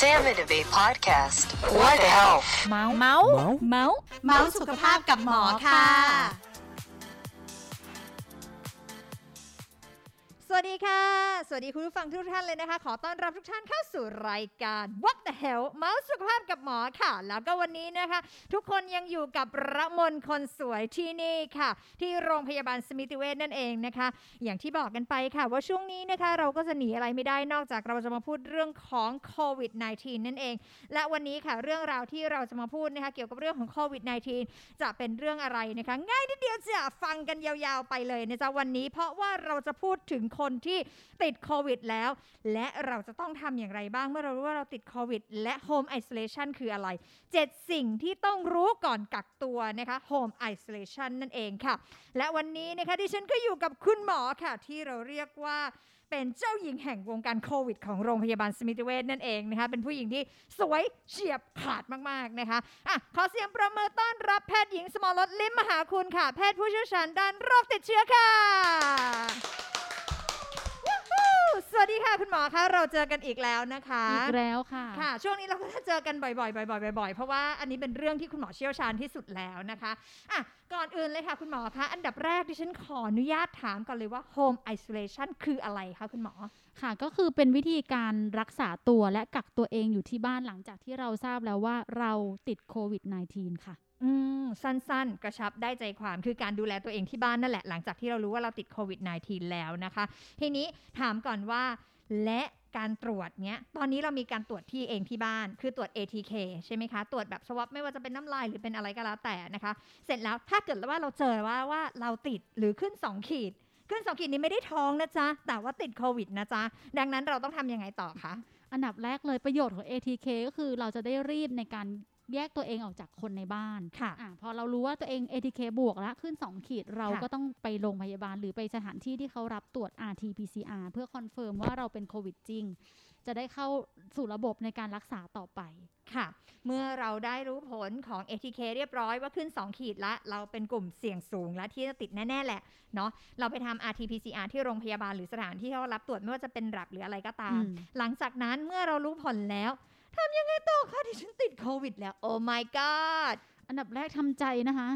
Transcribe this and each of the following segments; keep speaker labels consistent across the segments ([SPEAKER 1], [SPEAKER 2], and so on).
[SPEAKER 1] Sam Innovate Podcast What the health
[SPEAKER 2] เมาส์เมาส์เมาส์
[SPEAKER 3] เมาส์สุขภาพกับหมอค่ะ
[SPEAKER 2] สวัสดีค่ะ สวัสดีคุณผู้ฟังทุกท่านเลยนะคะ ขอต้อนรับทุกท่านเข้าสู่รายการ What the Hell เมาส์สุขภาพกับหมอค่ะ แล้วก็วันนี้นะคะ ทุกคนยังอยู่กับระมนคนสวยที่นี่ค่ะ ที่โรงพยาบาลสมิติเวชนั่นเองนะคะ อย่างที่บอกกันไปค่ะ ว่าช่วงนี้นะคะเราก็จะหนีอะไรไม่ได้นอกจากเราจะมาพูดเรื่องของโควิด -19 นั่นเอง และวันนี้ค่ะเรื่องราวที่เราจะมาพูดนะคะเกี่ยวกับเรื่องของโควิด -19 จะเป็นเรื่องอะไรนะคะ ง่ายนิดเดียวจะฟังกันยาวๆไปเลยนะจ๊ะวันนี้ เพราะว่าเราจะพูดถึงคคนที่ติดโควิดแล้ว และเราจะต้องทำอย่างไรบ้างเมื่อเรารู้ว่าเราติดโควิด และ Home Isolation คืออะไร 7 สิ่งที่ต้องรู้ก่อนกักตัวนะคะ Home Isolation นั่นเองค่ะ และวันนี้นะคะดิฉันก็อยู่กับคุณหมอค่ะ ที่เราเรียกว่าเป็นเจ้าหญิงแห่งวงการโควิด ของโรงพยาบาลสมิติเวชนั่นเองนะคะ เป็นผู้หญิงที่สวยเฉียบขาดมาก ๆ นะคะอะขอเสียงประเมินต้อนรับแพทย์หญิงสมรรถลิมมหาคุณค่ะ แพทย์ผู้เชี่ยวชาญด้านโรคติดเชื้อค่ะวู้ฮู้สวัสดีค่ะคุณ หมอคะเราเจอกันอีกแล้วนะคะ
[SPEAKER 4] อีกแล้วค่ะ
[SPEAKER 2] ค่ะ ช่วงนี้เราก็จะเจอกันบ่อยๆบ่อยๆบ่อยๆเพราะว่าอันนี้เป็นเรื่องที่คุณหมอเชี่ยวชาญที่สุดแล้วนะคะอะก่อนอื่นเลยค่ะ คุณหมอคะอันดับแรกดิฉันขออนุญาตถามก่อนเลยว่า home isolation คืออะไรคะคุณหมอ
[SPEAKER 4] ค่ะก็คือเป็นวิธีการรักษาตัวและกักตัวเองอยู่ที่บ้านหลังจากที่เราทราบแล้วว่าเราติดโควิด -19 ค่ะ
[SPEAKER 2] อืมสั้นๆ กระชับได้ใจความคือการดูแลตัวเองที่บ้านนั่นแหละ หลังจากที่เรารู้ว่าเราติดโควิด -19 แล้วนะคะ ทีนี้ถามก่อนว่า และการตรวจเนี้ย ตอนนี้เรามีการตรวจที่เองที่บ้าน คือตรวจ ATK ใช่ไหมคะ ตรวจแบบสวอปไม่ว่าจะเป็นน้ำลายหรือเป็นอะไรก็แล้วแต่นะคะ เสร็จแล้วถ้าเกิดว่าเราเจอว่าว่าเราติดหรือขึ้น 2 ขีด ขึ้น 2 ขีดนี้ไม่ได้ท้องนะจ๊ะ แต่ว่าติดโควิดนะจ๊ะ ดังนั้นเราต้องทำยังไงต่อคะ
[SPEAKER 4] อันดับแรกเลยประโยชน์ของ ATK ก็คือเราจะได้รีบในการ แยกตัวเองออกจากคนในบ้าน
[SPEAKER 2] ค่ะ
[SPEAKER 4] อะพอเรารู้ว่าตัวเอง ATK บวกแล้วขึ้น 2 ขีดเรา
[SPEAKER 2] ค่ะ
[SPEAKER 4] ก็ต้องไปโรงพยาบาลหรือไปสถานที่ที่เขารับตรวจ RT-PCR เพื่อ confirm ว่าเราเป็นโควิดจริง จะได้เข้าสู่ระบบในการรักษาต่อไป
[SPEAKER 2] ค่ะ เมื่อเราได้รู้ผลของ ATK เรียบร้อยว่าขึ้น 2 ขีดละ เราเป็นกลุ่มเสี่ยงสูงและที่จะติดแน่ ๆ แหละ เนาะเราไปทำ RT-PCR ที่โรงพยาบาลหรือสถานที่ที่เขารับตรวจไม่ว่าจะเป็นรับหรืออะไรก็ตาม
[SPEAKER 4] อืม
[SPEAKER 2] หลังจากนั้นเมื่อเรารู้ผลแล้ว ทำยังไงต่อคะที่ฉันติดโควิดแล้ว โอ้ my god
[SPEAKER 4] อันดับแรกทำใจนะคะ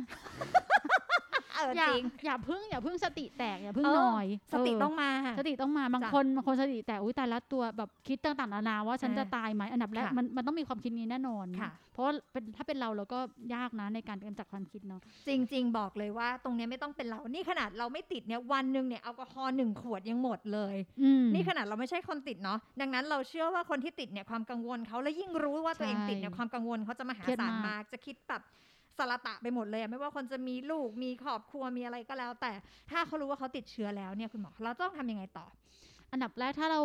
[SPEAKER 2] เออ
[SPEAKER 4] อย่า
[SPEAKER 2] จริง
[SPEAKER 4] อย่าพึ่งอย่าพึ่งสติแตกอย่าพึ่ง
[SPEAKER 2] เออ
[SPEAKER 4] หน่อย
[SPEAKER 2] สติ
[SPEAKER 4] เต้
[SPEAKER 2] องมา
[SPEAKER 4] สติต้องมาบาง
[SPEAKER 2] จ้ะ
[SPEAKER 4] คนบางคนสติแต่อุ้ยแต่ละตัวแบบคิดต่างๆนานาว่าฉัน
[SPEAKER 2] อ่า
[SPEAKER 4] จะตายไหมอันดับแรก
[SPEAKER 2] ค่ะ
[SPEAKER 4] มันมันต้องมีความคิดนี้แน่นอน
[SPEAKER 2] ค่ะ
[SPEAKER 4] เพราะว่าเป็นถ้าเป็นเราเราก็ยากนะในการกำจัดความคิดเนาะ
[SPEAKER 2] จริง ๆ บอกเลยว่าตรงเนี้ยไม่ต้องเป็นเรา นี่ขนาดเราไม่ติดเนี่ยวันหนึ่งเนี่ยแอลกอฮอล์หนึ่งขวดยังหมดเลย
[SPEAKER 4] อืม
[SPEAKER 2] นี่ขนาดเราไม่ใช่คนติดเนาะดังนั้นเราเชื่อว่าคนที่ติดเนี่ยความกังวลเขาและยิ่งรู้ว่าตัวเองติดเนี่ย
[SPEAKER 4] ใช่
[SPEAKER 2] ความกังวลเขาจะมหา
[SPEAKER 4] เครียด
[SPEAKER 2] ศาล
[SPEAKER 4] มาก
[SPEAKER 2] มากจะคิดแบบ สารตะไปหมดเลยอะไม่ว่าคนจะมีลูกมีครอบครัวมีอะไรก็แล้ว แต่ถ้าเขารู้ว่าเขาติดเชื้อแล้วเนี่ยคุณหมอเราต้องทำยังไงต่อ
[SPEAKER 4] อันดับแรกถ้าเรา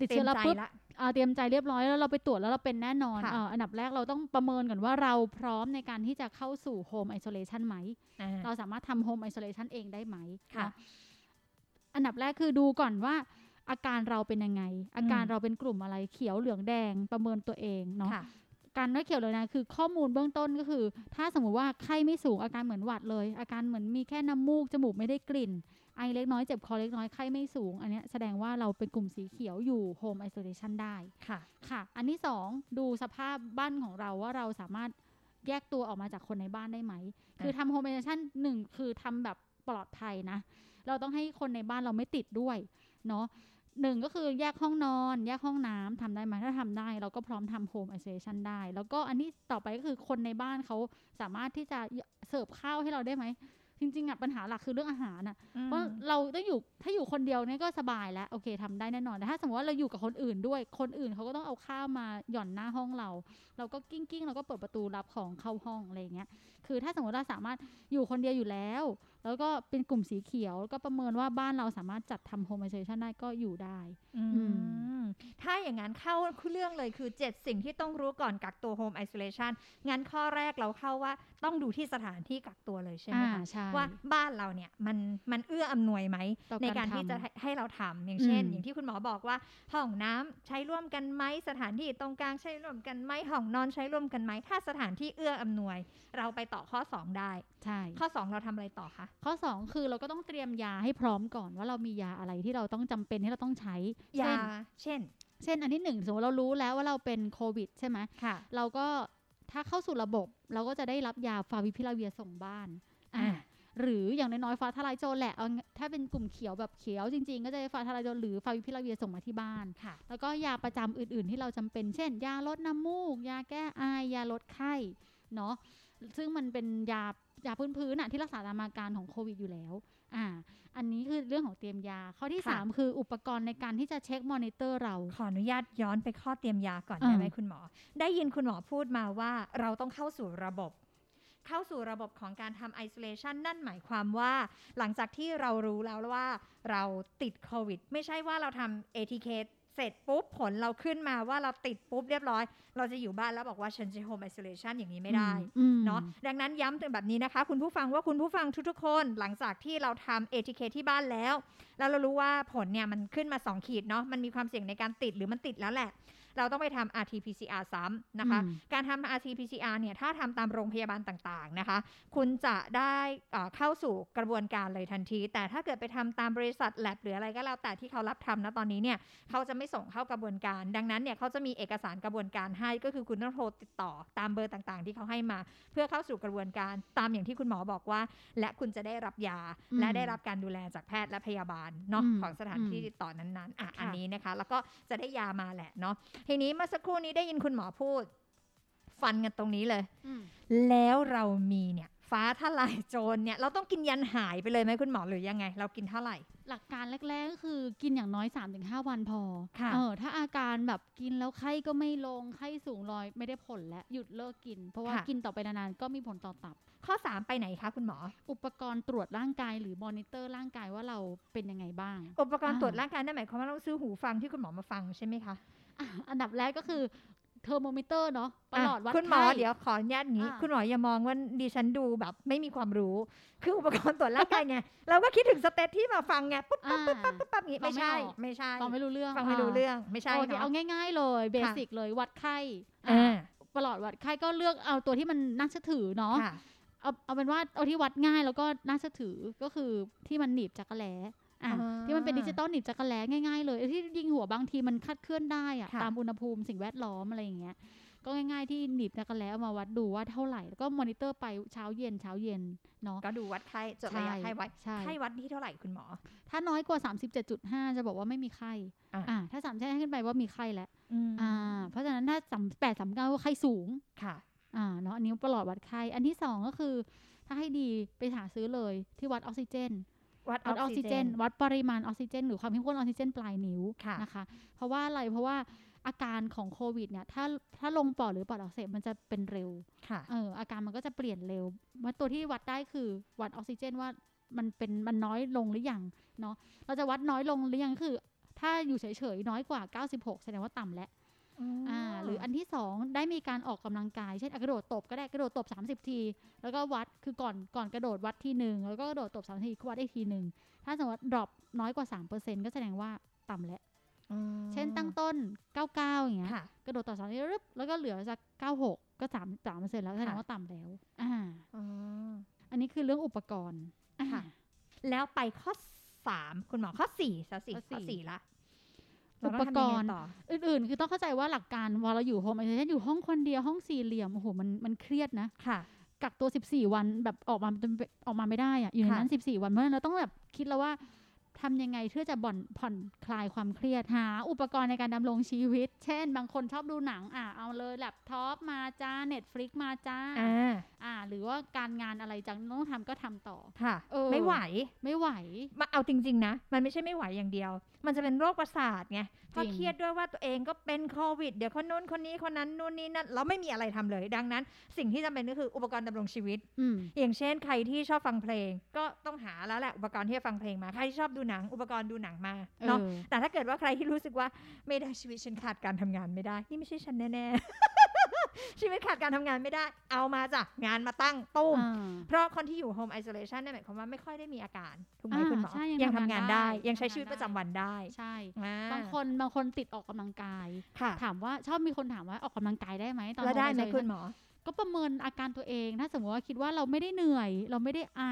[SPEAKER 4] ติด
[SPEAKER 2] เต็
[SPEAKER 4] เชื้
[SPEAKER 2] ม
[SPEAKER 4] อแล้ว
[SPEAKER 2] ใจ
[SPEAKER 4] ปุ๊บ
[SPEAKER 2] ละ
[SPEAKER 4] อ่าเตรียมใจเรียบร้อยแล้วเราไปตรวจแล้วเราเป็นแน่นอน
[SPEAKER 2] ค่ะ
[SPEAKER 4] อ่าอันดับแรกเราต้องประเมินก่อนว่าเราพร้อมในการที่จะเข้าสู่โฮมไอโซเลชันไหม
[SPEAKER 2] อ่า
[SPEAKER 4] เราสามารถทำ home isolation เองได้ไหม
[SPEAKER 2] ค่ะ
[SPEAKER 4] เนาะอันดับแรกคือดูก่อนว่า อาการเราเป็นยังไง อาการ
[SPEAKER 2] อืม
[SPEAKER 4] เราเป็นกลุ่มอะไรเขียวเหลืองแดงประเมินตัวเองเนาะ
[SPEAKER 2] ค่ะ
[SPEAKER 4] การไม่เขียวเลยนะคือข้อมูลเบื้องต้นก็คือ ถ้าสมมุติว่าไข้ไม่สูงอาการเหมือนหวัดเลย อาการเหมือนมีแค่น้ำมูกจมูกไม่ได้กลิ่น ไอเล็กน้อยเจ็บคอเล็กน้อยไข้ไม่สูง อันเนี้ยแสดงว่าเราเป็นกลุ่มสีเขียวอยู่ home isolation ได้
[SPEAKER 2] ค่ะ
[SPEAKER 4] ค่ะ อันที่สองดูสภาพบ้านของเราว่าเราสามารถแยกตัวออกมาจากคนในบ้านได้ไหม คือทำ home isolation หนึ่งคือทำแบบปลอดภัยนะ เราต้องให้คนในบ้านเราไม่ติดด้วยเนาะ หนึ่งก็คือแยกห้องนอน แยกห้องน้ำทำได้ไหมถ้าทำได้ เราก็พร้อมทำ home isolation ได้ แล้วก็อันที่ต่อไปก็คือคนในบ้านเขาสามารถที่จะเสิร์ฟข้าวให้เราได้ไหมจริงๆอะปัญหาหลักคือเรื่องอาหารอะเพราะเราต้องอยู่ถ้าอยู่คนเดียวเนี่ยก็สบายแล้วโอเคทำได้แน่นอนแต่ถ้าสมมติว่าเราอยู่กับคนอื่นด้วย คนอื่นเขาก็ต้องเอาข้าวมาหย่อนหน้าห้องเรา เราก็กิ้งกิ้งๆเราก็เปิดประตูรับของเข้าห้องอะไรอย่างเงี้ยคือถ้าสมมติเราสามารถอยู่คนเดียวอยู่แล้ว แล้วก็เป็นกลุ่มสีเขียวแล้วก็ประเมินว่าบ้านเราสามารถจัดทำ home isolation ได้ก็อยู่ได้
[SPEAKER 2] อืม
[SPEAKER 4] อืม
[SPEAKER 2] ถ้าอย่างนั้นเข้าเรื่องเลยคือ 7 สิ่งที่ต้องรู้ก่อนกักตัว Home Isolation งั้นข้อแรกเราเข้าว่าต้องดูที่สถานที่กักตัวเลยใช่ไหม
[SPEAKER 4] อ่า
[SPEAKER 2] คะ
[SPEAKER 4] ใช่
[SPEAKER 2] ว่าบ้านเราเนี่ยมันมันเอื้ออำนวยไหม
[SPEAKER 4] ต่อ
[SPEAKER 2] ใน
[SPEAKER 4] การ
[SPEAKER 2] การที่
[SPEAKER 4] ทำ
[SPEAKER 2] จะให้ให้เราทำอย่างเช่น
[SPEAKER 4] อืม
[SPEAKER 2] อย่างที่คุณหมอบอกว่าห้องน้ำใช้ร่วมกันไหมสถานที่ตรงกลางใช้ร่วมกันไหมห้องนอนใช้ร่วมกันไหมถ้าสถานที่เอื้ออำนวย เราไปต่อข้อ 2 ได้
[SPEAKER 4] ใช่
[SPEAKER 2] ข้อ 2 เราทำอะไรต่อคะ
[SPEAKER 4] ข้อ 2 คือเราก็ต้องเตรียมยาให้พร้อมก่อนว่าเรามียาอะไรที่เราต้องจำเป็นที่เราต้องใช้
[SPEAKER 2] ยา
[SPEAKER 4] เช่น
[SPEAKER 2] เช่น
[SPEAKER 4] เช่นอันที่หนึ่งสมมติเรารู้แล้วว่าเราเป็นโควิดใช่ไหม
[SPEAKER 2] ค่ะ
[SPEAKER 4] เราก็ถ้าเข้าสู่ระบบเราก็จะได้รับยาฟาวิพิลาเวียส่งบ้านอ่า
[SPEAKER 2] อ่า
[SPEAKER 4] หรืออย่างน้อยๆฟ้าทลายโจรแหละเอาถ้าเป็นกลุ่มเขียวแบบเขียวจริงๆ ก็จะได้ฟ้าทลายโจรหรือฟาวิพิลาเวียส่งมาที่บ้าน
[SPEAKER 2] ค่ะ
[SPEAKER 4] แล้วก็ยาประจำอื่นๆ ที่เราจำเป็น เช่น ยาลดน้ำมูก ยาแก้ไอยาลดไข้เนาะซึ่งมันเป็นยา ยาพื้นๆน่ะที่รักษาตามอาการของโควิดอยู่แล้ว อ่า อันนี้คือเรื่องของเตรียมยา ข้อที่
[SPEAKER 2] ค่ะ
[SPEAKER 4] 3คืออุปกรณ์ในการที่จะเช็คมอนิเตอร์เรา
[SPEAKER 2] ขออนุญาตย้อนไปข้อเตรียมยาก่อน
[SPEAKER 4] อ่า
[SPEAKER 2] ได้ไหมคุณหมอ ได้ยินคุณหมอพูดมาว่าเราต้องเข้าสู่ระบบเข้าสู่ระบบของการทำ isolation นั่นหมายความว่า หลังจากที่เรารู้แล้วว่าเราติดโควิด ไม่ใช่ว่าเราทำ ATK เสร็จปุ๊บผลเราขึ้นมาว่าเราติดปุ๊บเรียบร้อย เราจะอยู่บ้านแล้วบอกว่าฉันจะ home isolation อย่างนี้ไม่ได้
[SPEAKER 4] อืม
[SPEAKER 2] เนาะดังนั้นย้ำถึงแบบนี้นะคะ คุณผู้ฟังว่าคุณผู้ฟังทุกๆคนหลังจากที่เราทำ ATK ที่บ้านแล้ว แล้วเรารู้ว่าผลเนี่ยมันขึ้นมา 2 ขีดเนาะมันมีความเสี่ยงในการติดหรือมันติดแล้วแหละ เราต้องไปทำ RT-PCR ซ้ำนะคะ
[SPEAKER 4] อืม
[SPEAKER 2] การทำ RT-PCR เนี่ยถ้าทำตามโรงพยาบาลต่างๆนะคะ คุณจะได้เอ่อเข้าสู่กระบวนการเลยทันที แต่ถ้าเกิดไปทำตามบริษัทแลบหรืออะไรก็แล้วแต่ที่เขารับทำนะตอนนี้เนี่ยเขาจะไม่ส่งเข้ากระบวนการ ดังนั้นเนี่ยเขาจะมีเอกสารกระบวนการให้ก็คือคุณต้องโทรติดต่อตามเบอร์ต่างๆ ที่เขาให้มา เพื่อเข้าสู่กระบวนการตามอย่างที่คุณหมอบอกว่า และคุณจะได้รับยา
[SPEAKER 4] อืม
[SPEAKER 2] และได้รับการดูแลจากแพทย์และพยาบาลเนาะ
[SPEAKER 4] อืม
[SPEAKER 2] ของสถานที่
[SPEAKER 4] อืม
[SPEAKER 2] ติดต่อนั้นๆอะ
[SPEAKER 4] ค่ะ
[SPEAKER 2] อันนี้นะคะ แล้วก็จะได้ยามาแหละเนาะทีนี้เมื่อสักครู่นี้ได้ยินคุณหมอพูด ฟันกันตรงนี้เลย
[SPEAKER 4] อืม
[SPEAKER 2] แล้วเรามีเนี่ยฟ้าทลายโจรเนี่ยเราต้องกินยันหายไปเลยไหมคุณหมอหรือยังไง เรากินเท่าไหร่
[SPEAKER 4] หลักการแรกๆก็คือกินอย่างน้อย 3-5 วันพอ
[SPEAKER 2] ค่ะ
[SPEAKER 4] เออถ้าอาการแบบกินแล้วไข้ก็ไม่ลงไข้สูงลอยไม่ได้ผลและหยุดเลิกกิน เพราะว่า
[SPEAKER 2] ค่ะ
[SPEAKER 4] กินต่อไปนานๆก็มีผลต่อตับ
[SPEAKER 2] ข้อ 3 ไปไหนคะคุณหมอ
[SPEAKER 4] อุปกรณ์ตรวจร่างกายหรือมอนิเตอร์ร่างกายว่าเราเป็นยังไงบ้าง
[SPEAKER 2] อุปกรณ์
[SPEAKER 4] อ่า
[SPEAKER 2] ตรวจร่างกายนั่นหมายความว่าเราต้องซื้อหูฟังที่คุณหมอมาฟังใช่ไหมคะ
[SPEAKER 4] อะอันดับแรกก็คือเทอร์โมมิเตอร์เนาะประหลอดวัด
[SPEAKER 2] คุณหมอ
[SPEAKER 4] ไข้
[SPEAKER 2] เดี๋ยวขออนุญาตอย่างนี้
[SPEAKER 4] อ่า
[SPEAKER 2] คุณหมออย่ามองว่าดิฉันดูแบบไม่มีความรู้ คืออุปกรณ์ตรวจร่างกายไง เราก็คิดถึง steth ที่มาฟังไงปุ๊บ
[SPEAKER 4] อ่า
[SPEAKER 2] ปั๊บปั๊บปั๊บปั๊บอย่างงี้
[SPEAKER 4] ฟัง
[SPEAKER 2] ไม่ใช่
[SPEAKER 4] ไม่ออก
[SPEAKER 2] ไม่ใช่
[SPEAKER 4] ฟังไม่รู้เรื่อง
[SPEAKER 2] ฟังไม่รู้เรื่อง ไม่ใช่
[SPEAKER 4] โอเค
[SPEAKER 2] เนาะ
[SPEAKER 4] เอาง่าย ๆ เลย basic เลยวัดไข้
[SPEAKER 2] อ่า
[SPEAKER 4] ประหลอดวัดไข้ก็เลือกเอาตัวที่มันน่าเชื่อถือเนาะ
[SPEAKER 2] ค่ะ
[SPEAKER 4] เอาเอาเป็นว่าเอาที่วัดง่ายแล้วก็น่าเชื่อถือก็คือที่มันหนีบจั๊กแร้ อะ
[SPEAKER 2] อ่า
[SPEAKER 4] ที่มันเป็นดิจิตอลหนีบจั๊กแร้ง่ายๆเลยไอ้ที่ยิงหัวบางทีมันคลาดเคลื่อนได้อะ
[SPEAKER 2] ค่ะ
[SPEAKER 4] ตามอุณหภูมิสิ่งแวดล้อมอะไรอย่างเงี้ยก็ง่ายๆที่หนีบจั๊กแร้เอามาวัดดูว่าเท่าไหร่แล้วก็มอนิเตอร์ไปเช้าเย็นเช้าเย็นเนาะ
[SPEAKER 2] ก็ดูวัดไข้จดระยะ
[SPEAKER 4] ใช่
[SPEAKER 2] ไข้ไว้
[SPEAKER 4] ใช่
[SPEAKER 2] ไข้วัดที่เท่าไหร่คุณหมอ
[SPEAKER 4] ถ้าน้อยกว่า 37.5 จะบอกว่าไม่มีไข้
[SPEAKER 2] อะ
[SPEAKER 4] อ่าถ้าสามแปดขึ้นไปว่ามีไข้แล้ว
[SPEAKER 2] อืม
[SPEAKER 4] อ่า เพราะฉะนั้นถ้าสามแปดสามเก้าก็ไข้สูง
[SPEAKER 2] ค่ะ
[SPEAKER 4] อ่าเนาะอันนี้ประหลอดวัดไข้ อันที่สองก็คือ ถ้าให้ดีไปหาซื้อเลยที่วัดออกซิเจน
[SPEAKER 2] วัดอ
[SPEAKER 4] วัดอ
[SPEAKER 2] อ
[SPEAKER 4] อกก
[SPEAKER 2] ซิ
[SPEAKER 4] ซิ
[SPEAKER 2] เจ
[SPEAKER 4] เจ
[SPEAKER 2] น
[SPEAKER 4] นวัดปริมาณออกซิเจน หรือความเข้มข้นออกซิเจนปลายนิ้ว
[SPEAKER 2] ค่ะ
[SPEAKER 4] นะคะ เพราะว่าอะไรเพราะว่าอาการของโควิดเนี่ยถ้าถ้าลงปอดหรือปอดอักเสบมันจะเป็นเร็ว
[SPEAKER 2] ค่ะ
[SPEAKER 4] เอออาการมันก็จะเปลี่ยนเร็วว่าตัวที่วัดได้คือวัดออกซิเจนว่ามันเป็นมันน้อยลงหรือยังเนาะเราจะวัดน้อยลงหรือยังคือ ถ้าอยู่เฉยๆน้อยกว่า 96 แสดงว่าต่ำแล้ว อ่าหรืออันที่สองได้มีการออกกำลังกาย เช่นอะกระโดดตบก็ได้กระโดดตบ 30 ที แล้วก็วัดคือก่อนก่อนกระโดดวัดทีหนึ่งแล้วก็กระโดดตบ3ทีวัดได้ทีหนึ่งถ้าสมมติว่าดรอปน้อยกว่า 3%ก็แสดงว่าต่ำแล้ว
[SPEAKER 2] อืม
[SPEAKER 4] เช่นตั้งต้น 99 อย่างเงี้ย
[SPEAKER 2] ค่ะ
[SPEAKER 4] กระโดดต่อ3ทีรึบแล้วก็เหลือสัก 96 ก็3 3แล้วแสดงว่าต่ำแล้วอ่า
[SPEAKER 2] อ๋อ
[SPEAKER 4] อันนี้คือเรื่องอุปกรณ์อ่า
[SPEAKER 2] ค่ะแล้วไปข้อสามคุณหมอข้อสี่ซะสิ
[SPEAKER 4] ข้อสี่
[SPEAKER 2] ข้อสี่ละ
[SPEAKER 4] อุปกรณ์
[SPEAKER 2] เาต้องทำยังไงต่อ
[SPEAKER 4] อื่น ๆ คือต้องเข้าใจว่าหลักการเวลาเราอยู่ home isolation อยู่ห้องคนเดียวห้องสี่เหลี่ยมโอ้โหมันมันเครียดนะ
[SPEAKER 2] ค่ะ
[SPEAKER 4] กักตัว 14 วันแบบออกมาจนออกมาไม่ได้อะอยู่ในนั้น
[SPEAKER 2] ค่ะ
[SPEAKER 4] 14 วันเพราะฉะนั้นเราต้องแบบคิดแล้วว่า ทำยังไงเพื่อจะบ่อนผ่อนคลายความเครียดหา อุปกรณ์ในการดำรงชีวิต เช่น บางคนชอบดูหนังอะเอาเลยแล็ปท็อปมาจ้า Netflix มาจ้า
[SPEAKER 2] อ่า
[SPEAKER 4] อ่าหรือว่าการงานอะไรจังต้องทำก็ทำต่อ
[SPEAKER 2] ค่ะ
[SPEAKER 4] เออ
[SPEAKER 2] ไม่ไหว
[SPEAKER 4] ไม่ไหว
[SPEAKER 2] มาเอาจริง ๆ นะ มันไม่ใช่ไม่ไหวอย่างเดียว มันจะเป็นโรคประสาทไงเพราะ
[SPEAKER 4] จริง
[SPEAKER 2] เครียดด้วยว่าตัวเองก็เป็นโควิด เดี๋ยวคนนู้นคนนี้คนนั้นนู่นนี่นั่นเราไม่มีอะไรทำเลย ดังนั้น สิ่งที่จำเป็นก็คืออุปกรณ์ดำรงชีวิต
[SPEAKER 4] อืม
[SPEAKER 2] อย่างเช่นใครที่ชอบฟังเพลง ก็ต้องหาแล้วแหละอุปกรณ์ที่จะฟังเพลงมาใครที่ชอบดูหนังอุปกรณ์ดูหนังมาเนาะ
[SPEAKER 4] เออ
[SPEAKER 2] แต่ถ้าเกิดว่าใครที่รู้สึกว่าไม่ได้ชีวิตฉันขาดการทำงานไม่ได้ นี่ไม่ใช่ฉันแน่ๆ ชีวิตขาดการทำงานไม่ได้ เอามาจ้ะงานมาตั้งตุ้ม
[SPEAKER 4] อ่า
[SPEAKER 2] เพราะคนที่อยู่ home isolation เนี่ยหมายความว่าไม่ค่อยได้มีอาการถูกไหม
[SPEAKER 4] อ่า
[SPEAKER 2] คุณหมอ
[SPEAKER 4] ใช่ยัง
[SPEAKER 2] ยัง
[SPEAKER 4] ทำ
[SPEAKER 2] ทำงางา
[SPEAKER 4] นน
[SPEAKER 2] ได้
[SPEAKER 4] ได้
[SPEAKER 2] ยังใช้
[SPEAKER 4] ทำงาน
[SPEAKER 2] ชีวิต
[SPEAKER 4] ได้
[SPEAKER 2] ประจำวันได้
[SPEAKER 4] ใช่
[SPEAKER 2] อ่
[SPEAKER 4] บางคนบางคนติดออกกำลังกาย
[SPEAKER 2] ค่ะ
[SPEAKER 4] ถามว่าชอบมีคนถามว่าออกกำลังกายได้ไหมตอน
[SPEAKER 2] แล้วได้ไหม
[SPEAKER 4] home isolation
[SPEAKER 2] คุณหมอ
[SPEAKER 4] ก็ประเมินอาการตัวเองถ้าสมมติว่าคิดว่าเราไม่ได้เหนื่อย เราไม่ได้ไอ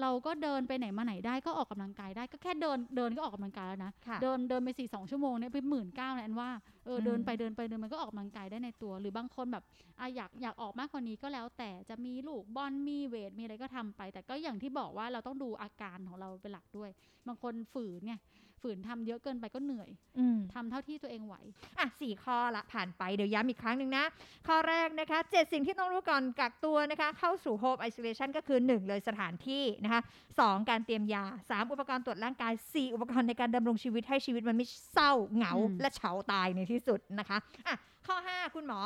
[SPEAKER 4] เราก็เดินไปไหนมาไหนได้ก็ออกกำลังกายได้ก็แค่เดินเดินก็ออกกำลังกายแล้วนะ
[SPEAKER 2] ค่ะ
[SPEAKER 4] เดินเดินไปสี่สองชั่วโมงเนี่ยไปหมื่นเก้าเนี่ยอันว่าเอออ
[SPEAKER 2] ม
[SPEAKER 4] เดินไปเดินไปเดินมันก็ออกกำลังกายได้ในตัว หรือบางคนแบบอะอยากอยากออกมากกว่านี้ก็แล้ว แต่จะมีลูกบอลมีเวทมีอะไรก็ทำไป แต่ก็อย่างที่บอกว่าเราต้องดูอาการของเราเป็นหลักด้วย บางคนฝืนเนี่ย ฝืนทำเยอะเกินไปก็เหนื่อย
[SPEAKER 2] อืม
[SPEAKER 4] ทำเท่าที่ตัวเองไหว
[SPEAKER 2] อะสี่ข้อละผ่านไปเดี๋ยวย้ำอีกครั้งหนึ่งนะ ข้อแรกนะคะเจ็ดสิ่งที่ต้องรู้ก่อนกักตัวนะคะ เข้าสู่ Home Isolation ก็คือ 1 เลยสถานที่นะคะสองการเตรียมยา 3 อุปกรณ์ตรวจร่างกาย 4 อุปกรณ์ในการดำรงชีวิตให้ชีวิตมันไม่เศร้าเหงา
[SPEAKER 4] อืม
[SPEAKER 2] และเฉาตายในที่สุดนะคะอะข้อ 5 คุณหมอ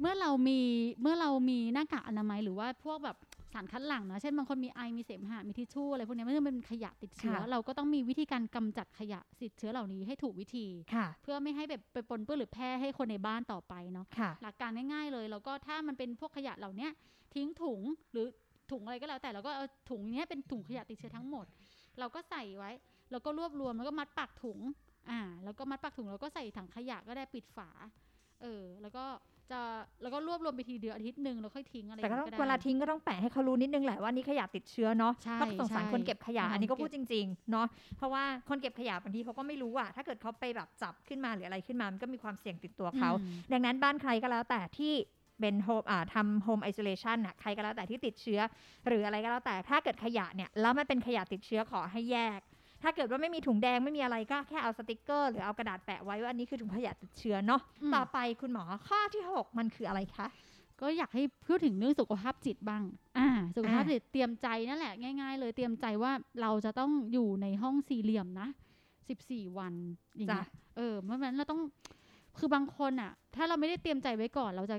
[SPEAKER 4] เมื่อเรามีเมื่อเรามีหน้ากากอนามัยหรือว่าพวกแบบ สารคัดหลั่งนะเช่นบางคนมีไอมีเสมหะมีทิชชู่อะไรพวกเนี้ยมันเป็นขยะติดเชื้อ
[SPEAKER 2] ค่ะ
[SPEAKER 4] เราก็ต้องมีวิธีการกำจัดขยะติดเชื้อเหล่านี้ให้ถูกวิธี
[SPEAKER 2] ค่ะ
[SPEAKER 4] เพื่อไม่ให้แบบไปปนเปื้อนหรือแพร่ให้คนในบ้านต่อไปเนาะ
[SPEAKER 2] ค่ะ
[SPEAKER 4] หลักการง่ายๆเลย แล้วก็ถ้ามันเป็นพวกขยะเหล่าเนี้ยทิ้งถุงหรือถุงอะไรก็แล้วแต่เราก็เอาถุงเนี้ยเป็นถุงขยะติดเชื้อทั้งหมด เราก็ใส่ไว้ แล้วก็รวบรวมแล้วก็มัดปากถุงอ่าแล้วก็มัดปากถุงแล้วก็ใส่ถังขยะก็ได้ปิดฝาเออแล้วก็ จะแล้วก็รวบรวมไปทีเดียวอาทิตย์หนึ่งแล้วค่อยทิ้งอะไร
[SPEAKER 2] แต่ก็ต้อง
[SPEAKER 4] ย่
[SPEAKER 2] เวลา
[SPEAKER 4] ได้
[SPEAKER 2] ทิ้งก็ต้องแปะให้เขารู้นิดนึงแหละว่านี่ขยะติดเชื้อเนาะ
[SPEAKER 4] ใช่
[SPEAKER 2] เพราะสงสาร
[SPEAKER 4] ใช่
[SPEAKER 2] คนเก็บขยะ
[SPEAKER 4] อืม
[SPEAKER 2] อันนี้ก็
[SPEAKER 4] เก็บ
[SPEAKER 2] พูดจริงๆเนาะเพราะว่าคนเก็บขยะบางทีเขาก็ไม่รู้อะถ้าเกิดเขาไปแบบจับขึ้นมาหรืออะไรขึ้นมามันก็มีความเสี่ยงติดตัวเขา
[SPEAKER 4] อืม
[SPEAKER 2] ดังนั้นบ้านใครก็แล้วแต่ที่เป็นโฮมอ่าทำโฮมไอโซเลชันอะใครก็แล้วแต่ที่ติดเชื้อ หรืออะไรก็แล้วแต่ถ้าเกิดขยะเนี่ยแล้วมันเป็นขยะติดเชื้อขอให้แยก ถ้าเกิดว่าไม่มีถุงแดงไม่มีอะไรก็แค่เอาสติกเกอร์ หรือเอากระดาษแปะไว้ว่าอันนี้คือถุงขยะติดเชื้อเนาะ
[SPEAKER 4] อืม
[SPEAKER 2] ต่อไปคุณหมอข้อที่ 6 มันคืออะไรคะ
[SPEAKER 4] ก็อยากให้พูดถึงเรื่องสุขภาพจิตบ้าง อ่า สุขภาพ
[SPEAKER 2] อ่า
[SPEAKER 4] จิตเตรียมใจนั่นแหละง่าย ๆ เลยเตรียมใจว่าเราจะต้องอยู่ในห้องสี่เหลี่ยมนะสิบสี่วันอย่าง
[SPEAKER 2] จ้ะ
[SPEAKER 4] เงี้ยเออเพราะฉะนั้นเราต้องคือบางคนอะ ถ้าเราไม่ได้เตรียมใจไว้ก่อนเราจะ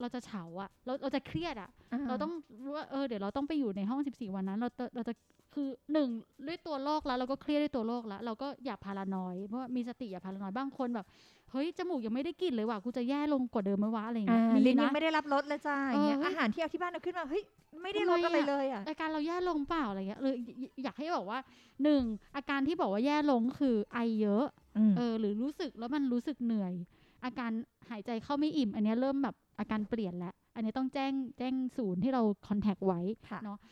[SPEAKER 4] เราจะเฉาอะเราเราจะเครียดอะเราต้องรู้ว่าเออเดี๋ยวเราต้องไปอยู่ในห้อง14วันนั้น เราจะเราจะ คือหนึ่งด้วยตัวโรคแล้วเราก็เครียดด้วยตัวโรคแล้ว เราก็อย่าพารานอยเพราะว่ามีสติอย่าพารานอยบางคนแบบเฮ้ยจมูกยังไม่ได้กลิ่นเลยว่ะกูจะแย่ลงกว่าเดิมไหมวะอะไรอย่าง
[SPEAKER 2] อ่า
[SPEAKER 4] เงี้ยมี
[SPEAKER 2] ลิ้นยั
[SPEAKER 4] นะ
[SPEAKER 2] งไม่ได้รับรสเลยจ้าอย่างเงี้ย
[SPEAKER 4] เออเฮ้ย
[SPEAKER 2] อาหารที่เอาที่บ้านเอาขึ้นมาเฮ้ยไม่ได้รส
[SPEAKER 4] ทำ
[SPEAKER 2] อะ
[SPEAKER 4] ไม
[SPEAKER 2] ไร
[SPEAKER 4] อะ
[SPEAKER 2] เลยอะ
[SPEAKER 4] อาการเราแย่ลงเปล่าอะไรเงี้ยเลยอยอยากให้บอกว่าหนึ่งอาการที่บอกว่าแย่ลงคือไอเยอะ
[SPEAKER 2] อืม
[SPEAKER 4] เออหรือรู้สึกแล้วมันรู้สึกเหนื่อย อาการหายใจเข้าไม่อิ่ม อันเนี้ยเริ่มแบบอาการเปลี่ยนแล้วอันนี้ต้องแจ้งแจ้งศูนย์ที่เราคอนแทคไว้
[SPEAKER 2] ค่ะ
[SPEAKER 4] เนาะเ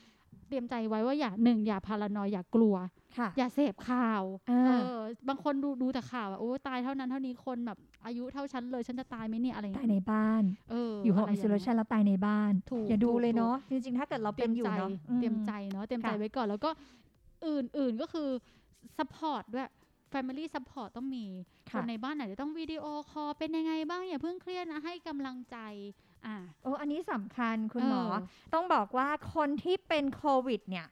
[SPEAKER 4] ตรียมใจไว้ว่าอย่าหนึ่งอย่าพารานอยอย่ากลัว
[SPEAKER 2] ค่ะ
[SPEAKER 4] อย่าเสพข่าว
[SPEAKER 2] อ่า
[SPEAKER 4] เออบางคนดูดูแต่ข่าวอะโอ้ตายเท่านั้นเท่านี้คนแบบอายุเท่าฉันเลยฉันจะตายไหมเนี่ยอะไรอย่าง
[SPEAKER 2] ตาย
[SPEAKER 4] เงี้ย
[SPEAKER 2] ในบ้าน
[SPEAKER 4] เออ
[SPEAKER 2] อยู่
[SPEAKER 4] อ
[SPEAKER 2] ห้องะไอ
[SPEAKER 4] ไร
[SPEAKER 2] โซเลชันแล้วตายในบ้าน
[SPEAKER 4] ถูก
[SPEAKER 2] อย่าดู
[SPEAKER 4] ถูก
[SPEAKER 2] เลย
[SPEAKER 4] ถูก
[SPEAKER 2] เนาะจริงๆถ้าเกิดเรา
[SPEAKER 4] เต
[SPEAKER 2] เป็
[SPEAKER 4] รีย
[SPEAKER 2] น
[SPEAKER 4] ม
[SPEAKER 2] อยู่
[SPEAKER 4] ใจ
[SPEAKER 2] เนาะ
[SPEAKER 4] เตรียม
[SPEAKER 2] อื
[SPEAKER 4] ใจเนาะเตรียมใจ
[SPEAKER 2] ค่ะ
[SPEAKER 4] ไว้ก่อนแล้วก็อื่นๆก็คือ support ด้วย family support ต้องมีค
[SPEAKER 2] ค่ะ
[SPEAKER 4] นในบ้านอาจจะต้องวิดีโอคอลเป็นยังไงบ้างอย่าเพิ่งเครียดนะให้กำลังใจ อ่า
[SPEAKER 2] โอ้อันนี้สำคัญคุณหมอ
[SPEAKER 4] เออ
[SPEAKER 2] ต้องบอกว่าคนที่เป็นโควิด เนี่ย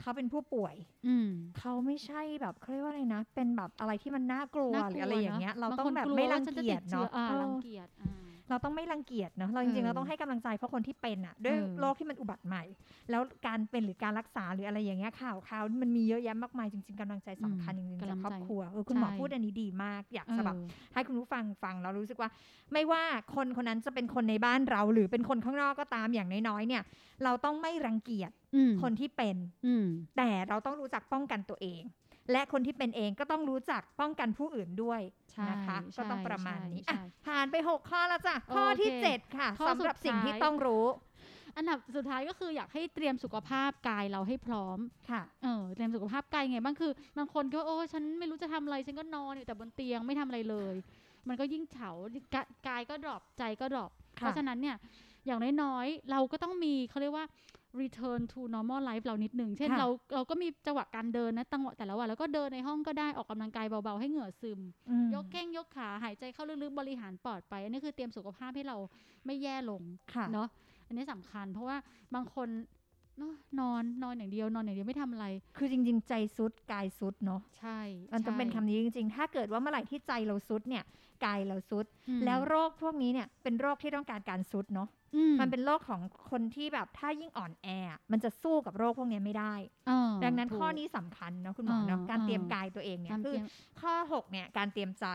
[SPEAKER 2] เขาเป็นผู้ป่วย
[SPEAKER 4] อืม
[SPEAKER 2] เขาไม่ใช่แบบเขาเรียกว่าอะไรนะ เป็นแบบอะไรที่มันน่ากลัว
[SPEAKER 4] น่าก
[SPEAKER 2] ห
[SPEAKER 4] ลั
[SPEAKER 2] รืออะไรอย่างเงี้ย เรา
[SPEAKER 4] นะ
[SPEAKER 2] ต้อง
[SPEAKER 4] บ
[SPEAKER 2] แบบ
[SPEAKER 4] คนกลัว
[SPEAKER 2] ไม่รั
[SPEAKER 4] ว่างฉันจะ
[SPEAKER 2] เกียจ
[SPEAKER 4] ติดชื้
[SPEAKER 2] เนาะ
[SPEAKER 4] ออ่า
[SPEAKER 2] เออ
[SPEAKER 4] รังเกียจอ่า
[SPEAKER 2] เราต้องไม่รังเกียจเนาะเราจริงๆ
[SPEAKER 4] เออ
[SPEAKER 2] เราต้องให้กำลังใจเพราะคนที่เป็นอะด้วย
[SPEAKER 4] เออ
[SPEAKER 2] โรคที่มันอุบัติใหม่ แล้วการเป็นหรือการรักษาหรืออะไรอย่างเงี้ยข่าวข่าวมันมีเยอะแยะมากมายจริงๆกำลังใจสำคัญจริงๆจากครอบครัวเออคุณหมอ
[SPEAKER 4] ใช่
[SPEAKER 2] พูดอันนี้ดีมากอยากจะแบบ
[SPEAKER 4] เออ
[SPEAKER 2] ให้คุณผู้ฟังฟังเรารู้สึกว่า ไม่ว่าคนคนนั้นจะเป็นคนในบ้านเรา หรือเป็นคนข้างนอกก็ตามอย่างน้อยๆเนี่ย เราต้องไม่รังเกียจ
[SPEAKER 4] อืม
[SPEAKER 2] คนที่เป็น
[SPEAKER 4] อืม
[SPEAKER 2] แต่เราต้องรู้จักป้องกันตัวเอง และคนที่เป็นเองก็ต้องรู้จักป้องกันผู้อื่นด้วย
[SPEAKER 4] ใช่
[SPEAKER 2] นะคะ
[SPEAKER 4] ใช่
[SPEAKER 2] ก็ต้องประมาณนี้
[SPEAKER 4] ใช่
[SPEAKER 2] อะ
[SPEAKER 4] ใช่
[SPEAKER 2] ผ่านไป 6 ข้อแล้วจ้ะข้อที่
[SPEAKER 4] โอเค
[SPEAKER 2] 7ค่ะ
[SPEAKER 4] ข้อ
[SPEAKER 2] สำหรับ
[SPEAKER 4] สุดท้าย
[SPEAKER 2] สิ่งที่ต้องรู้
[SPEAKER 4] อันดับสุดท้ายก็คืออยากให้เตรียมสุขภาพกายเราให้พร้อม
[SPEAKER 2] ค่ะ
[SPEAKER 4] เออเตรียมสุขภาพกายไงบ้างคือบางคนก็โอ้ฉันไม่รู้จะทำอะไรฉันก็นอนอยู่แต่บนเตียงไม่ทำอะไรเลย มันก็ยิ่งเฉากะกายก็ drop ใจก็ drop
[SPEAKER 2] ค่ะ
[SPEAKER 4] เพราะฉะนั้นเนี่ยอย่างน้อยๆเราก็ต้องมีเขาเรียกว่า return to normal life เรานิดหนึ่ง เช่น
[SPEAKER 2] ค่ะ
[SPEAKER 4] เราเราก็มีจังหวะการเดินนะจังหวะแต่ละวัน แล้วก็เดินในห้องก็ได้ออกกำลังกายเบา ๆ ให้เหงื่อซึม
[SPEAKER 2] อืม
[SPEAKER 4] ยกแข้งยกขาหายใจเข้าลึกๆ บริหารปอดไป อันนี้คือเตรียมสุขภาพให้เราไม่แย่ลง
[SPEAKER 2] ค่ะ
[SPEAKER 4] เนาะอันนี้สำคัญ เพราะว่าบางคนเนอะนอนนอนอย่างเดียวนอนอย่างเดียวไม่ทำอะไร
[SPEAKER 2] คือจริง ๆ ใจสุดกายสุดเนาะ
[SPEAKER 4] ใช่
[SPEAKER 2] มันต้องเป็น
[SPEAKER 4] ใช่
[SPEAKER 2] คำนี้จริง ๆ ถ้าเกิดว่าเมื่อไหร่ที่ใจเราสุดเนี่ยกายเราสุด
[SPEAKER 4] อืม
[SPEAKER 2] แล้วโรคพวกนี้เนี่ยเป็นโรคที่ต้องการการสุดเนาะ
[SPEAKER 4] อื
[SPEAKER 2] มันเป็นโรคของคนที่แบบถ้ายิ่งอ่อนแออะมันจะสู้กับโรคพวกนี้ไม่ได้
[SPEAKER 4] เออ
[SPEAKER 2] ดังนั้น
[SPEAKER 4] ถูก
[SPEAKER 2] ข้อนี้สำคัญนะคุณหมอเนาะ
[SPEAKER 4] เออ
[SPEAKER 2] การเตรียม
[SPEAKER 4] เออ
[SPEAKER 2] กายตัวเองเนี่ย
[SPEAKER 4] การ
[SPEAKER 2] คื
[SPEAKER 4] เต
[SPEAKER 2] อ
[SPEAKER 4] รียม
[SPEAKER 2] ข้อ6เนี่ยการเตรียมใจ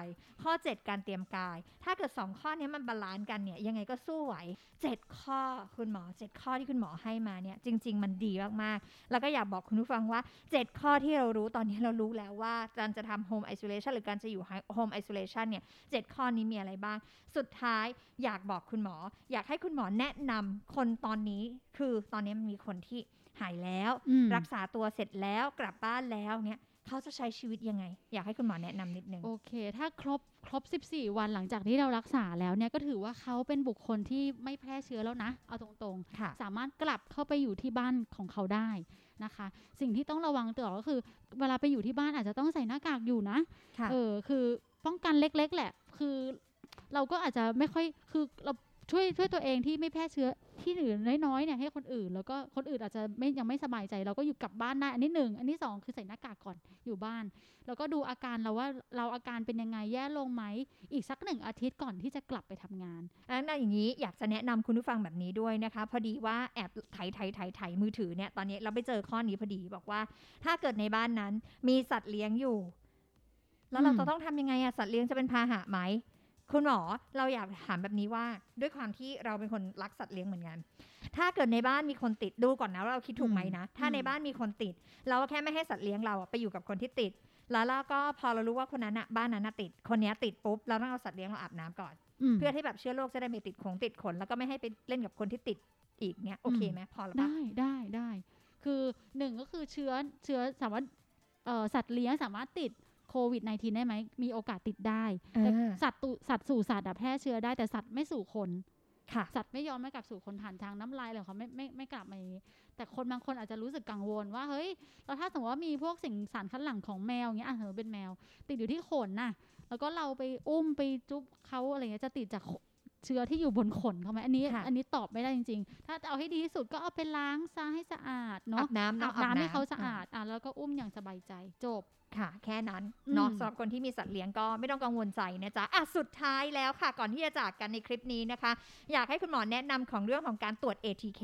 [SPEAKER 2] ข้อ 7 การเตรียมกาย ถ้าเกิด 2 ข้อเนี้ยมัน balance กันเนี่ยยังไงก็สู้ไหว 7 ข้อคุณหมอ 7 ข้อที่คุณหมอให้มาเนี่ยจริง ๆ มันดีมากๆ แล้วก็อยากบอกคุณผู้ฟังว่า 7 ข้อที่เรารู้ตอนนี้เรารู้แล้วว่าการจะทำ home isolation หรือการจะอยู่ home isolation เนี่ยเจ็ดข้อนี้มีอะไรบ้าง สุดท้ายอยากบอกคุณหมอ อยากให้คุณหมอแนะนำคนตอนนี้คือตอนนี้มันมีคนที่หายแล้ว
[SPEAKER 4] อืม
[SPEAKER 2] รักษาตัวเสร็จแล้วกลับบ้านแล้วเนี้ยเขาจะใช้ชีวิตยังไง อยากให้คุณหมอแนะนำนิดนึง
[SPEAKER 4] โอเค ถ้าครบครบ 14 วันหลังจากที่เรารักษาแล้วเนี่ยก็ถือว่าเขาเป็นบุคคลที่ไม่แพร่เชื้อแล้วนะ เอาตรง
[SPEAKER 2] ค่ะ
[SPEAKER 4] ๆสามารถกลับเข้าไปอยู่ที่บ้านของเขาได้นะคะ สิ่งที่ต้องระวังตัวก็คือ เวลาไปอยู่ที่บ้านอาจจะต้องใส่หน้ากากอยู่นะ
[SPEAKER 2] ค่ะ
[SPEAKER 4] เออคือป้องกันเล็ก ๆ แหละ คือเราก็อาจจะไม่ค่อยคือเรา ช่วยช่วยตัวเองที่ไม่แพร่เชื้อที่อื่นน้อยๆเนี่ยให้คนอื่น แล้วก็คนอื่นอาจจะไม่ยังไม่สบายใจ เราก็อยู่กลับบ้านได้อันนี้หนึ่งอันที่สองคือใส่หน้ากากก่อนอยู่บ้าน แล้วก็ดูอาการเราว่าเราอาการเป็นยังไงแย่ลงไหมอีกสักหนึ่งอาทิตย์ก่อนที่จะกลับไปทำงาน
[SPEAKER 2] อันนั้นอย่างนี้อยากจะแนะนำคุณผู้ฟังแบบนี้ด้วยนะคะ พอดีว่าแอบไถ่ไถ่ไถ่ไถมือถือเนี่ยตอนนี้เราไปเจอข้อนี้พอดีบอกว่า ถ้าเกิดในบ้านนั้นมีสัตว์เลี้ยงอยู่ แล้วเราจะต้องทำยังไงอะสัตว์เลี้ยงจะเป็นพาหะไหม คุณหมอเราอยากถามแบบนี้ว่า ด้วยความที่เราเป็นคนรักสัตว์เลี้ยงเหมือนกัน ถ้าเกิดในบ้านมีคนติดดูก่อนนะว่าเราคิดถูกไหมนะ ถ้าในบ้านมีคนติด เราก็แค่ไม่ให้สัตว์เลี้ยงเราอะไปอยู่กับคนที่ติด แล้วเราก็พอเรารู้ว่าคนนั้นอะบ้านนั้นอะติด คนเนี้ยติดปุ๊บเราต้องเอาสัตว์เลี้ยงเราอาบน้ำก่อน
[SPEAKER 4] อืม
[SPEAKER 2] เพื่อที่แบบเชื้อโรคจะได้ไม่ติดขงติดขนแล้วก็ไม่ให้ไปเล่นกับคนที่ติดอีกเนี้ยโอเคไหมพอแล้วปะ
[SPEAKER 4] ได้ได้ได้คือหนึ่งก็คือเชื้อเชื้อสามารถเอ่อสัตว์เลี้ยงสามารถติด โควิด -19 ได้ไหม มีโอกาสติดได้ แต่
[SPEAKER 2] เออ
[SPEAKER 4] สัตว์ตุสัตว์สู่สัตว์อะแพร่เชื้อได้แต่สัตว์ไม่สู่คน
[SPEAKER 2] ค่ะ
[SPEAKER 4] สัตว์ไม่ยอมไม่กลับสู่คนผ่านทางน้ำลายอะไรของเขาไม่ไม่ไม่กลับมาอย่างนี้ แต่คนบางคนอาจจะรู้สึกกังวลว่าเฮ้ยแล้วถ้าสมมติว่ามีพวกสิ่งสารคัดหลั่งของแมวอย่างเงี้ยอะเธอเป็นแมว ติดอยู่ที่ขนน่ะ แล้วก็เราไปอุ้มไปจุ๊บเขาอะไรเงี้ยจะติดจากขเชื้อที่อยู่บนขนเขาไหมอันนี้
[SPEAKER 2] ค่ะ
[SPEAKER 4] อันนี้ตอบไม่ได้จริง ๆ ถ้าจะเอาให้ดีที่สุดก็เอาไปล้างซะให้สะอาด
[SPEAKER 2] อา
[SPEAKER 4] เนาะ
[SPEAKER 2] บน้ำ
[SPEAKER 4] อา
[SPEAKER 2] เนาะ
[SPEAKER 4] บน้ำให้เขาสะอาดอะแล้วก็อุ้มอย่างสบายใจจบ
[SPEAKER 2] ค่ะ แค่นั้น
[SPEAKER 4] อืม
[SPEAKER 2] เนาะสำหรับคนที่มีสัตว์เลี้ยงก็ไม่ต้องกังวลใจนะจ๊ะอะสุดท้ายแล้วค่ะ ก่อนที่จะจากกันในคลิปนี้นะคะ อยากให้คุณหมอแนะนำของเรื่องของการตรวจ ATK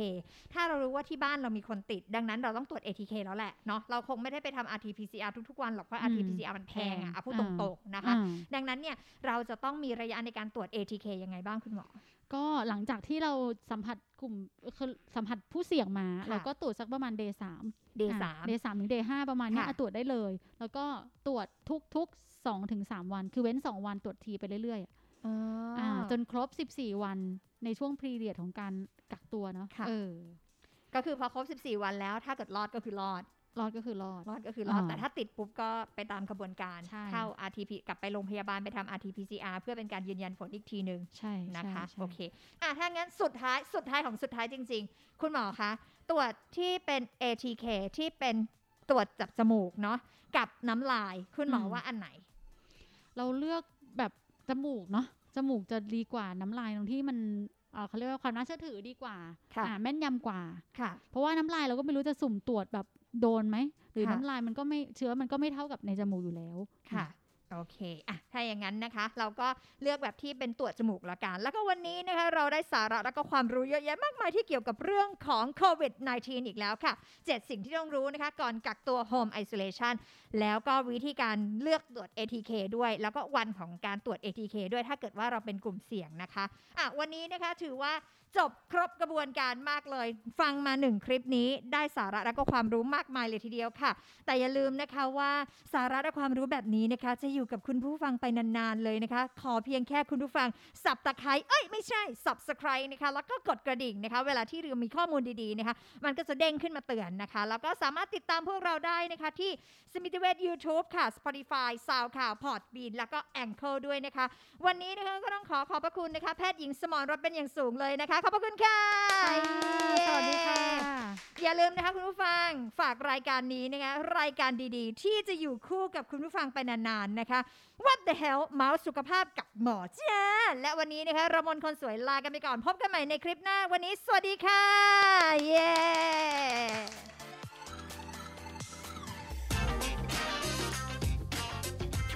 [SPEAKER 2] ถ้าเรารู้ว่าที่บ้านเรามีคนติด ดังนั้นเราต้องตรวจ ATK แล้วแหละเนาะเราคงไม่ได้ไปทำ RT-PCR ทุกๆวันหรอกเพราะ
[SPEAKER 4] อืม
[SPEAKER 2] RT-PCR มันแพงอะ
[SPEAKER 4] แพง
[SPEAKER 2] อะพูดต
[SPEAKER 4] อ่า
[SPEAKER 2] รงๆนะคะ
[SPEAKER 4] อ่า
[SPEAKER 2] ดังนั้นเนี่ยเราจะต้องมีระยะในการตรวจ ATK ยังไงบ้างคุณหมอ
[SPEAKER 4] ก็หลังจากที่เราสัมผัสกลุ่มคือสัมผัสผู้เสี่ยงมา
[SPEAKER 2] ค่ะ
[SPEAKER 4] เราก็ตรวจสักประมาณ day สาม
[SPEAKER 2] day สาม
[SPEAKER 4] เดย์สามถึงเดย์ห้าประมาณเนี้ย
[SPEAKER 2] ค่ะ
[SPEAKER 4] อะตรวจได้เลย แล้วก็ตรวจทุกทุกสองถึงสามวัน คือเว้นสองวันตรวจทีไปเรื่อยๆอะ
[SPEAKER 2] อ๋ออ
[SPEAKER 4] อ่าจนครบสิบสี่วันในช่วงพรีเรียดของการกักตัวเนาะ
[SPEAKER 2] ค่ะ
[SPEAKER 4] เออ
[SPEAKER 2] ก็คือพอครบ 14 วันแล้วถ้าเกิดรอดก็คือรอด
[SPEAKER 4] รอดก็คือรอด
[SPEAKER 2] รอดก็คือรอด
[SPEAKER 4] อ่า
[SPEAKER 2] แต่ถ้าติดปุ๊บก็ไปตามกระบวนการ
[SPEAKER 4] ใช่
[SPEAKER 2] เข้า RTP กลับไปโรงพยาบาลไปทำ RT-PCR เพื่อเป็นการยืนยันผลอีกทีหนึ่ง
[SPEAKER 4] ใช่
[SPEAKER 2] นะคะ
[SPEAKER 4] ใช่ใช่
[SPEAKER 2] โอเคอะถ้างั้นสุดท้ายสุดท้ายของสุดท้ายจริง ๆ คุณหมอคะตรวจที่เป็น ATK ที่เป็นตรวจจับจมูกเนาะกับน้ำลายคุณหมอว่าอันไหน
[SPEAKER 4] เราเลือกแบบจมูกเนาะจมูกจะดีกว่าน้ำลายตรงที่มันเอ่อเขาเรียกว่าความน่าเชื่อถือดีกว่า
[SPEAKER 2] ค่ะ
[SPEAKER 4] อ่าแม่นยำกว่า
[SPEAKER 2] ค่ะ
[SPEAKER 4] เพราะว่าน้ำลายเราก็ไม่รู้จะสุ่มตรวจแบบ โดนไหม หรือ
[SPEAKER 2] ค่ะ
[SPEAKER 4] น้ำลายมันก็ไม่เชื้อมันก็ไม่เท่ากับในจมูกอยู่แล้ว
[SPEAKER 2] ค่ะโอเคอะถ้าอย่างนั้นนะคะ เราก็เลือกแบบที่เป็นตรวจจมูกละกัน แล้วก็วันนี้นะคะ เราได้สาระแล้วก็ความรู้เยอะแยะมากมายที่เกี่ยวกับเรื่องของโควิด -19 อีกแล้วค่ะ 7 สิ่งที่ต้องรู้นะคะ ก่อนกักตัว Home Isolation แล้วก็วิธีการเลือกตรวจ ATK ด้วย แล้วก็วันของการตรวจ ATK ด้วยถ้าเกิดว่าเราเป็นกลุ่มเสี่ยงนะคะอะวันนี้นะคะถือว่า จบครบกระบวนการมากเลย ฟังมาหนึ่งคลิปนี้ได้สาระและก็ความรู้มากมายเลยทีเดียวค่ะ แต่อย่าลืมนะคะว่าสาระและความรู้แบบนี้นะคะ จะอยู่กับคุณผู้ฟังไปนานๆเลยนะคะ ขอเพียงแค่คุณผู้ฟังสับตะไคร้เอ้ยไม่ใช่ subscribe นะคะ แล้วก็กดกระดิ่งนะคะ เวลาที่เรามีข้อมูลดีๆนะคะ มันก็จะเด้งขึ้นมาเตือนนะคะ แล้วก็สามารถติดตามพวกเราได้นะคะที่สมิติเวช YouTube ค่ะ Spotify SoundCloud Podbean แล้วก็ Anchor ด้วยนะคะ วันนี้นะคะก็ต้องขอขอบพระคุณนะคะแพทย์หญิงสมรรถเป็นอย่างสูงเลยนะคะขอบพระคุณค่ะ
[SPEAKER 4] สวัสดีค่ะ
[SPEAKER 2] อย่าลืมนะคะคุณผู้ฟังฝากรายการนี้นะคะรายการดีๆ ที่จะอยู่คู่กับคุณผู้ฟังไปนานๆนะคะ What the hell เมาส์สุขภาพกับหมอจ้าและวันนี้นะคะระมนคนสวยลากันไปก่อนพบกันใหม่ในคลิปหน้าวันนี้ สวัสดีค่ะ เย้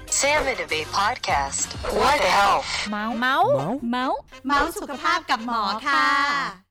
[SPEAKER 1] Sam and Abe podcast. What the health?
[SPEAKER 3] เมาส์เมาส์เมาส์เมาส์สุขภาพกับหมอค่ะ